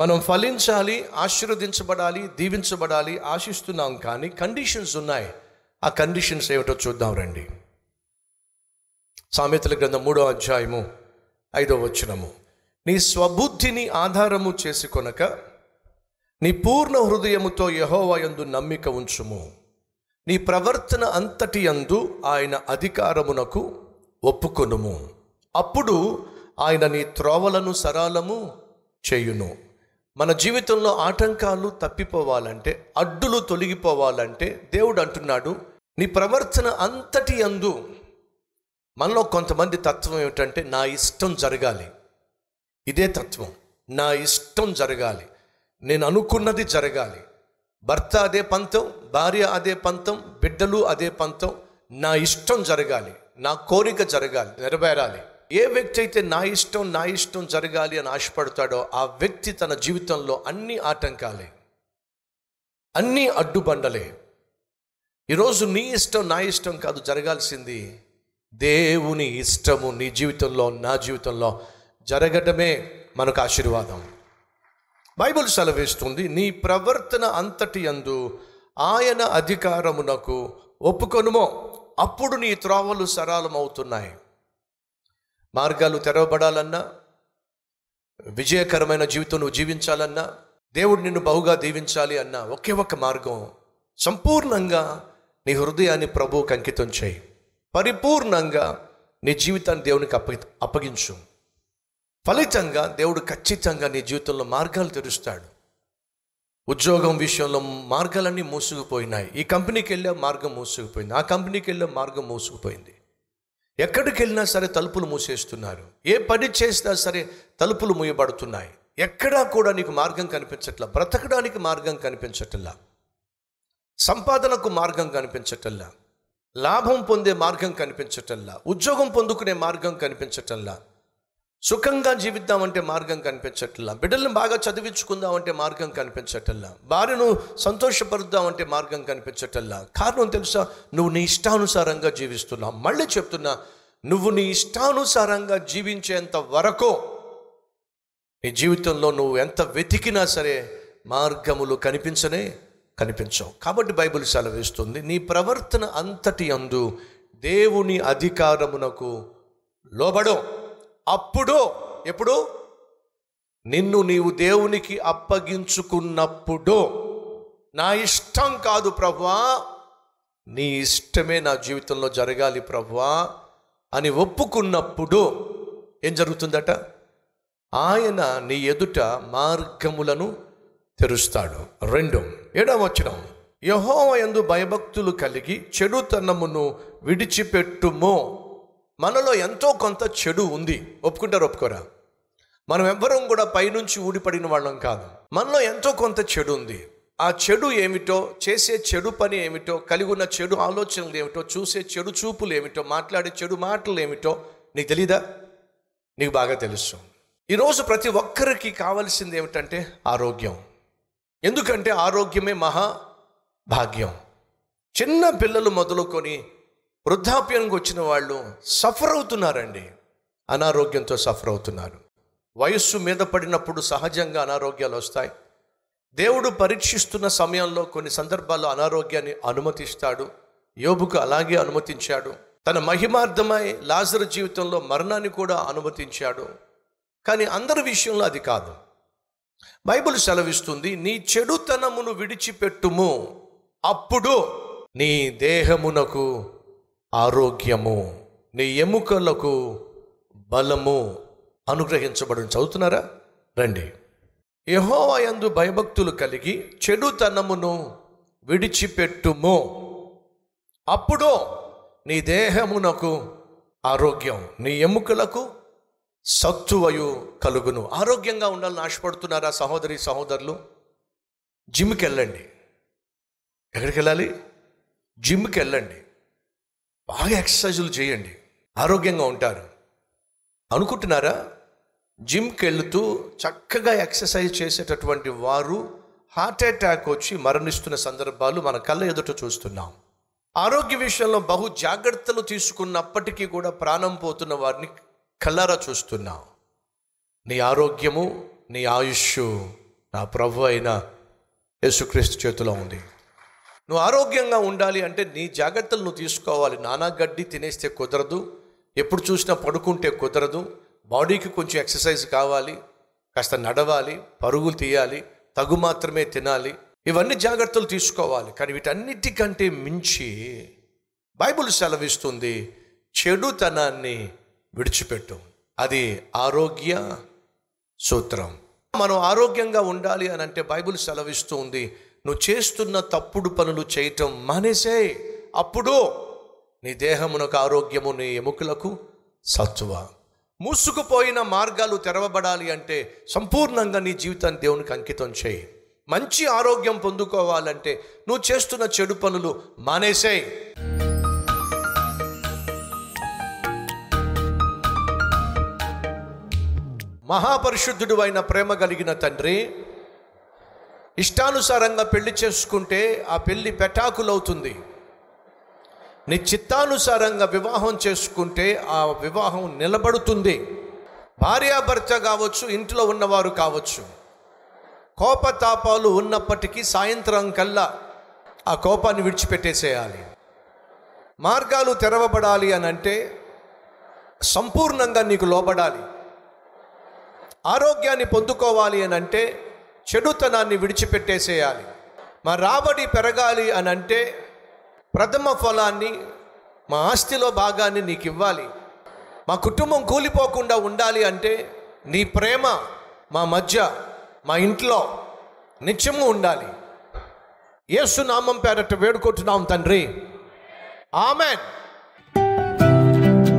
మనం ఫలించాలి ఆశీర్వదించబడాలి దీవించబడాలి ఆశిస్తున్నాం కానీ కండిషన్స్ ఉన్నాయి. ఆ కండిషన్స్ ఏమిటో చూద్దాం రండి. సామెతల గ్రంథం మూడో అధ్యాయము ఐదో వచనము. నీ స్వబుద్ధిని ఆధారము చేసుకొనక నీ పూర్ణ హృదయముతో యహోవయందు నమ్మిక ఉంచుము. నీ ప్రవర్తన అంతటి యందు ఆయన అధికారమునకు ఒప్పుకొనుము. అప్పుడు ఆయన నీ త్రోవలను సరాలము చేయును. మన జీవితంలో ఆటంకాలు తప్పిపోవాలంటే అడ్డులు తొలగిపోవాలంటే దేవుడు అంటున్నాడు నీ ప్రవర్తన అంతటి అందు. మనలో కొంతమంది తత్వం ఏమిటంటే నా ఇష్టం జరగాలి. ఇదే తత్వం నా ఇష్టం జరగాలి. నేను అనుకున్నది జరగాలి. భర్త అదే పంతం భార్య అదే పంతం బిడ్డలు అదే పంతం నా ఇష్టం జరగాలి నా కోరిక జరగాలి నెరవేరాలి. ఏ వ్యక్తి అయితే నా ఇష్టం నా ఇష్టం జరగాలి అని ఆశపడతాడో ఆ వ్యక్తి తన జీవితంలో అన్ని ఆటంకాలే. అన్ని అడ్డుబండలే. ఈరోజు నీ ఇష్టం నా ఇష్టం కాదు జరగాల్సింది దేవుని ఇష్టము నీ జీవితంలో నా జీవితంలో జరగటమే మనకు ఆశీర్వాదం. బైబిల్ సెలవిస్తుంది నీ ప్రవర్తన అంతటి అందు ఆయన అధికారమునకు ఒప్పుకొనుమో. అప్పుడు నీ త్రోవలు సరళమవుతున్నాయి. మార్గాలు తెరవబడాలన్నా విజయకరమైన జీవితం నువ్వు జీవించాలన్నా దేవుడు నిన్ను బహుగా దీవించాలి అన్న ఒకే ఒక్క మార్గం సంపూర్ణంగా నీ హృదయాన్ని ప్రభువుకి అంకితం చేయి. పరిపూర్ణంగా నీ జీవితాన్ని దేవునికి అప్ప అప్పగించు. ఫలితంగా దేవుడు ఖచ్చితంగా నీ జీవితంలో మార్గాలు తెరుస్తాడు. ఉద్యోగం విషయంలో మార్గాలన్నీ మూసుకుపోయినాయి. ఈ కంపెనీకి వెళ్ళే మార్గం మూసుకుపోయింది. ఆ కంపెనీకి వెళ్ళే మార్గం మూసుకుపోయింది. ఎక్కడికి వెళ్ళినా సరే తలుపులు మూసేస్తున్నారు. ఏ పని చేసినా సరే తలుపులు మూయబడుతున్నాయి. ఎక్కడా కూడా నీకు మార్గం కనిపించట్లా. బ్రతకడానికి మార్గం కనిపించట్లా. సంపాదనకు మార్గం కనిపించటల్లా లాభం పొందే మార్గం కనిపించటల్లా ఉద్యోగం పొందుకునే మార్గం కనిపించటల్లా సుఖంగా జీవిద్దామంటే మార్గం కనిపించట్లా? బిడ్డలను బాగా చదివించుకుందామంటే మార్గం కనిపించటల్లా భార్యను సంతోషపరుద్దామంటే మార్గం కనిపించటల్లా కారణం తెలుసా? నువ్వు నీ ఇష్టానుసారంగా జీవిస్తున్నావు మళ్ళీ చెప్తున్నా నువ్వు నీ ఇష్టానుసారంగా జీవించేంత వరకు నీ జీవితంలో నువ్వు ఎంత వెతికినా సరే మార్గములు కనిపించనే కనిపించవు. కాబట్టి బైబిల్ సెలవిస్తుంది నీ ప్రవర్తన అంతటి అందు దేవుని అధికారమునకు లోబడో అప్పుడు ఎప్పుడు? నిన్ను నీవు దేవునికి అప్పగించుకున్నప్పుడు. నా ఇష్టం కాదు ప్రభువా నీ ఇష్టమే నా జీవితంలో జరగాలి ప్రభువా అని ఒప్పుకున్నప్పుడు ఏం జరుగుతుందట? ఆయన నీ ఎదుట మార్గములను తెరుస్తాడు. రెండు ఏడవ వచనం. యహోవ ఎందు భయభక్తులు కలిగి చెడుతనమును విడిచిపెట్టుమో. మనలో ఎంతో కొంత చెడు ఉంది. ఒప్పుకుంటారు ఒప్పుకోరా? మనం ఎవ్వరం కూడా పైనుంచి ఊడిపడిన వాళ్ళం కాదు. మనలో ఎంతో కొంత చెడు ఉంది. ఆ చెడు ఏమిటో చేసే చెడు పని ఏమిటో కలిగి ఉన్న చెడు ఆలోచనలు ఏమిటో చూసే చెడు చూపులు ఏమిటో మాట్లాడే చెడు మాటలు ఏమిటో నీకు తెలీదా? నీకు బాగా తెలుసు. ఈరోజు ప్రతి ఒక్కరికి కావాల్సింది ఏమిటంటే ఆరోగ్యం. ఎందుకంటే ఆరోగ్యమే మహా భాగ్యం. చిన్న పిల్లలు మొదలుకొని వృద్ధాప్యానికి వచ్చిన వాళ్ళు సఫర్ అవుతున్నారండి అనారోగ్యంతో సఫర్ అవుతున్నారు వయస్సు మీద పడినప్పుడు సహజంగా అనారోగ్యాలు వస్తాయి. దేవుడు పరీక్షిస్తున్న సమయంలో కొన్ని సందర్భాల్లో అనారోగ్యాన్ని అనుమతిస్తాడు. యోబుకు అలాగే అనుమతించాడు. తన మహిమార్థమై లాజరు జీవితంలో మరణాన్ని కూడా అనుమతించాడు. కానీ అందరి విషయంలో అది కాదు. బైబిల్ సెలవిస్తుంది నీ చెడుతనమును విడిచిపెట్టుము. అప్పుడు నీ దేహమునకు ఆరోగ్యము నీ ఎముకలకు బలము అనుగ్రహించబడిన. చదువుతున్నారా? రండి. యహోవయందు భయభక్తులు కలిగి చెడుతనమును విడిచిపెట్టుము. అప్పుడు నీ దేహమునకు ఆరోగ్యం నీ ఎముకలకు సత్తువయు కలుగును. ఆరోగ్యంగా ఉండాలని ఆశపడుతున్నారా సహోదరి సహోదరులు? జిమ్కి వెళ్ళండి ఎక్కడికి వెళ్ళాలి జిమ్కి వెళ్ళండి బాగా ఎక్సర్సైజులు చేయండి. ఆరోగ్యంగా ఉంటారు. అనుకుంటున్నారా? జిమ్కి వెళుతూ చక్కగా ఎక్సర్సైజ్ చేసేటటువంటి వారు హార్ట్ అటాక్ వచ్చి మరణిస్తున్న సందర్భాలు మన కళ్ళ ఎదుట చూస్తున్నాం. ఆరోగ్య విషయంలో బహు జాగ్రత్తలు తీసుకున్నప్పటికీ కూడా ప్రాణం పోతున్న వారిని కళ్ళారా చూస్తున్నాం. నీ ఆరోగ్యము నీ ఆయుష్ నా ప్రభు అయిన యేసుక్రీస్తు చేతిలో ఉంది. నువ్వు ఆరోగ్యంగా ఉండాలి అంటే నీ జాగ్రత్తలు నువ్వు తీసుకోవాలి. నానా గడ్డి తినేస్తే కుదరదు. ఎప్పుడు చూసినా పడుకుంటే కుదరదు. బాడీకి కొంచెం ఎక్సర్సైజ్ కావాలి. కాస్త నడవాలి పరుగులు తీయాలి తగు మాత్రమే తినాలి. ఇవన్నీ జాగ్రత్తలు తీసుకోవాలి. కానీ వీటన్నిటికంటే మించి బైబిల్ సెలవిస్తుంది చెడుతనాన్ని విడిచిపెట్టు. అది ఆరోగ్య సూత్రం. మనం ఆరోగ్యంగా ఉండాలి అని అంటే బైబిల్ సెలవిస్తుంది నువ్వు చేస్తున్న తప్పుడు పనులు చేయటం మానేసే. అప్పుడు నీ దేహమునకు ఆరోగ్యము నీ ఎముకలకు సత్తువ. మూసుకుపోయిన మార్గాలు తెరవబడాలి అంటే సంపూర్ణంగా నీ జీవితాన్ని దేవునికి అంకితం చేయి. మంచి ఆరోగ్యం పొందుకోవాలంటే నువ్వు చేస్తున్న చెడు పనులు మానేసేయి మహాపరిశుద్ధుడు అయిన ప్రేమ కలిగిన తండ్రి ఇష్టానుసారంగా పెళ్ళి చేసుకుంటే ఆ పెళ్ళి పెటాకులవుతుంది. నీ చిత్తానుసారంగా వివాహం చేసుకుంటే ఆ వివాహం నిలబడుతుంది. భార్యాభర్త కావచ్చు ఇంట్లో ఉన్నవారు కావచ్చు. కోపతాపాలు ఉన్నప్పటికీ సాయంత్రం కల్లా ఆ కోపాన్ని విడిచిపెట్టేసేయాలి. మార్గాలు తెరవబడాలి అని అంటే సంపూర్ణంగా నీకు లోబడాలి. ఆరోగ్యాన్ని పొందుకోవాలి అని అంటే చెడుతనాన్ని విడిచిపెట్టేసేయాలి. మా రాబడి పెరగాలి అని అంటే ప్రథమ ఫలాన్ని మా ఆస్తిలో భాగాన్ని నీకు ఇవ్వాలి మా కుటుంబం కూలిపోకుండా ఉండాలి అంటే నీ ప్రేమ మా మధ్య మా ఇంట్లో నిత్యము ఉండాలి. యేసు నామం పేరట వేడుకుంటున్నాం తండ్రి. ఆమెన్.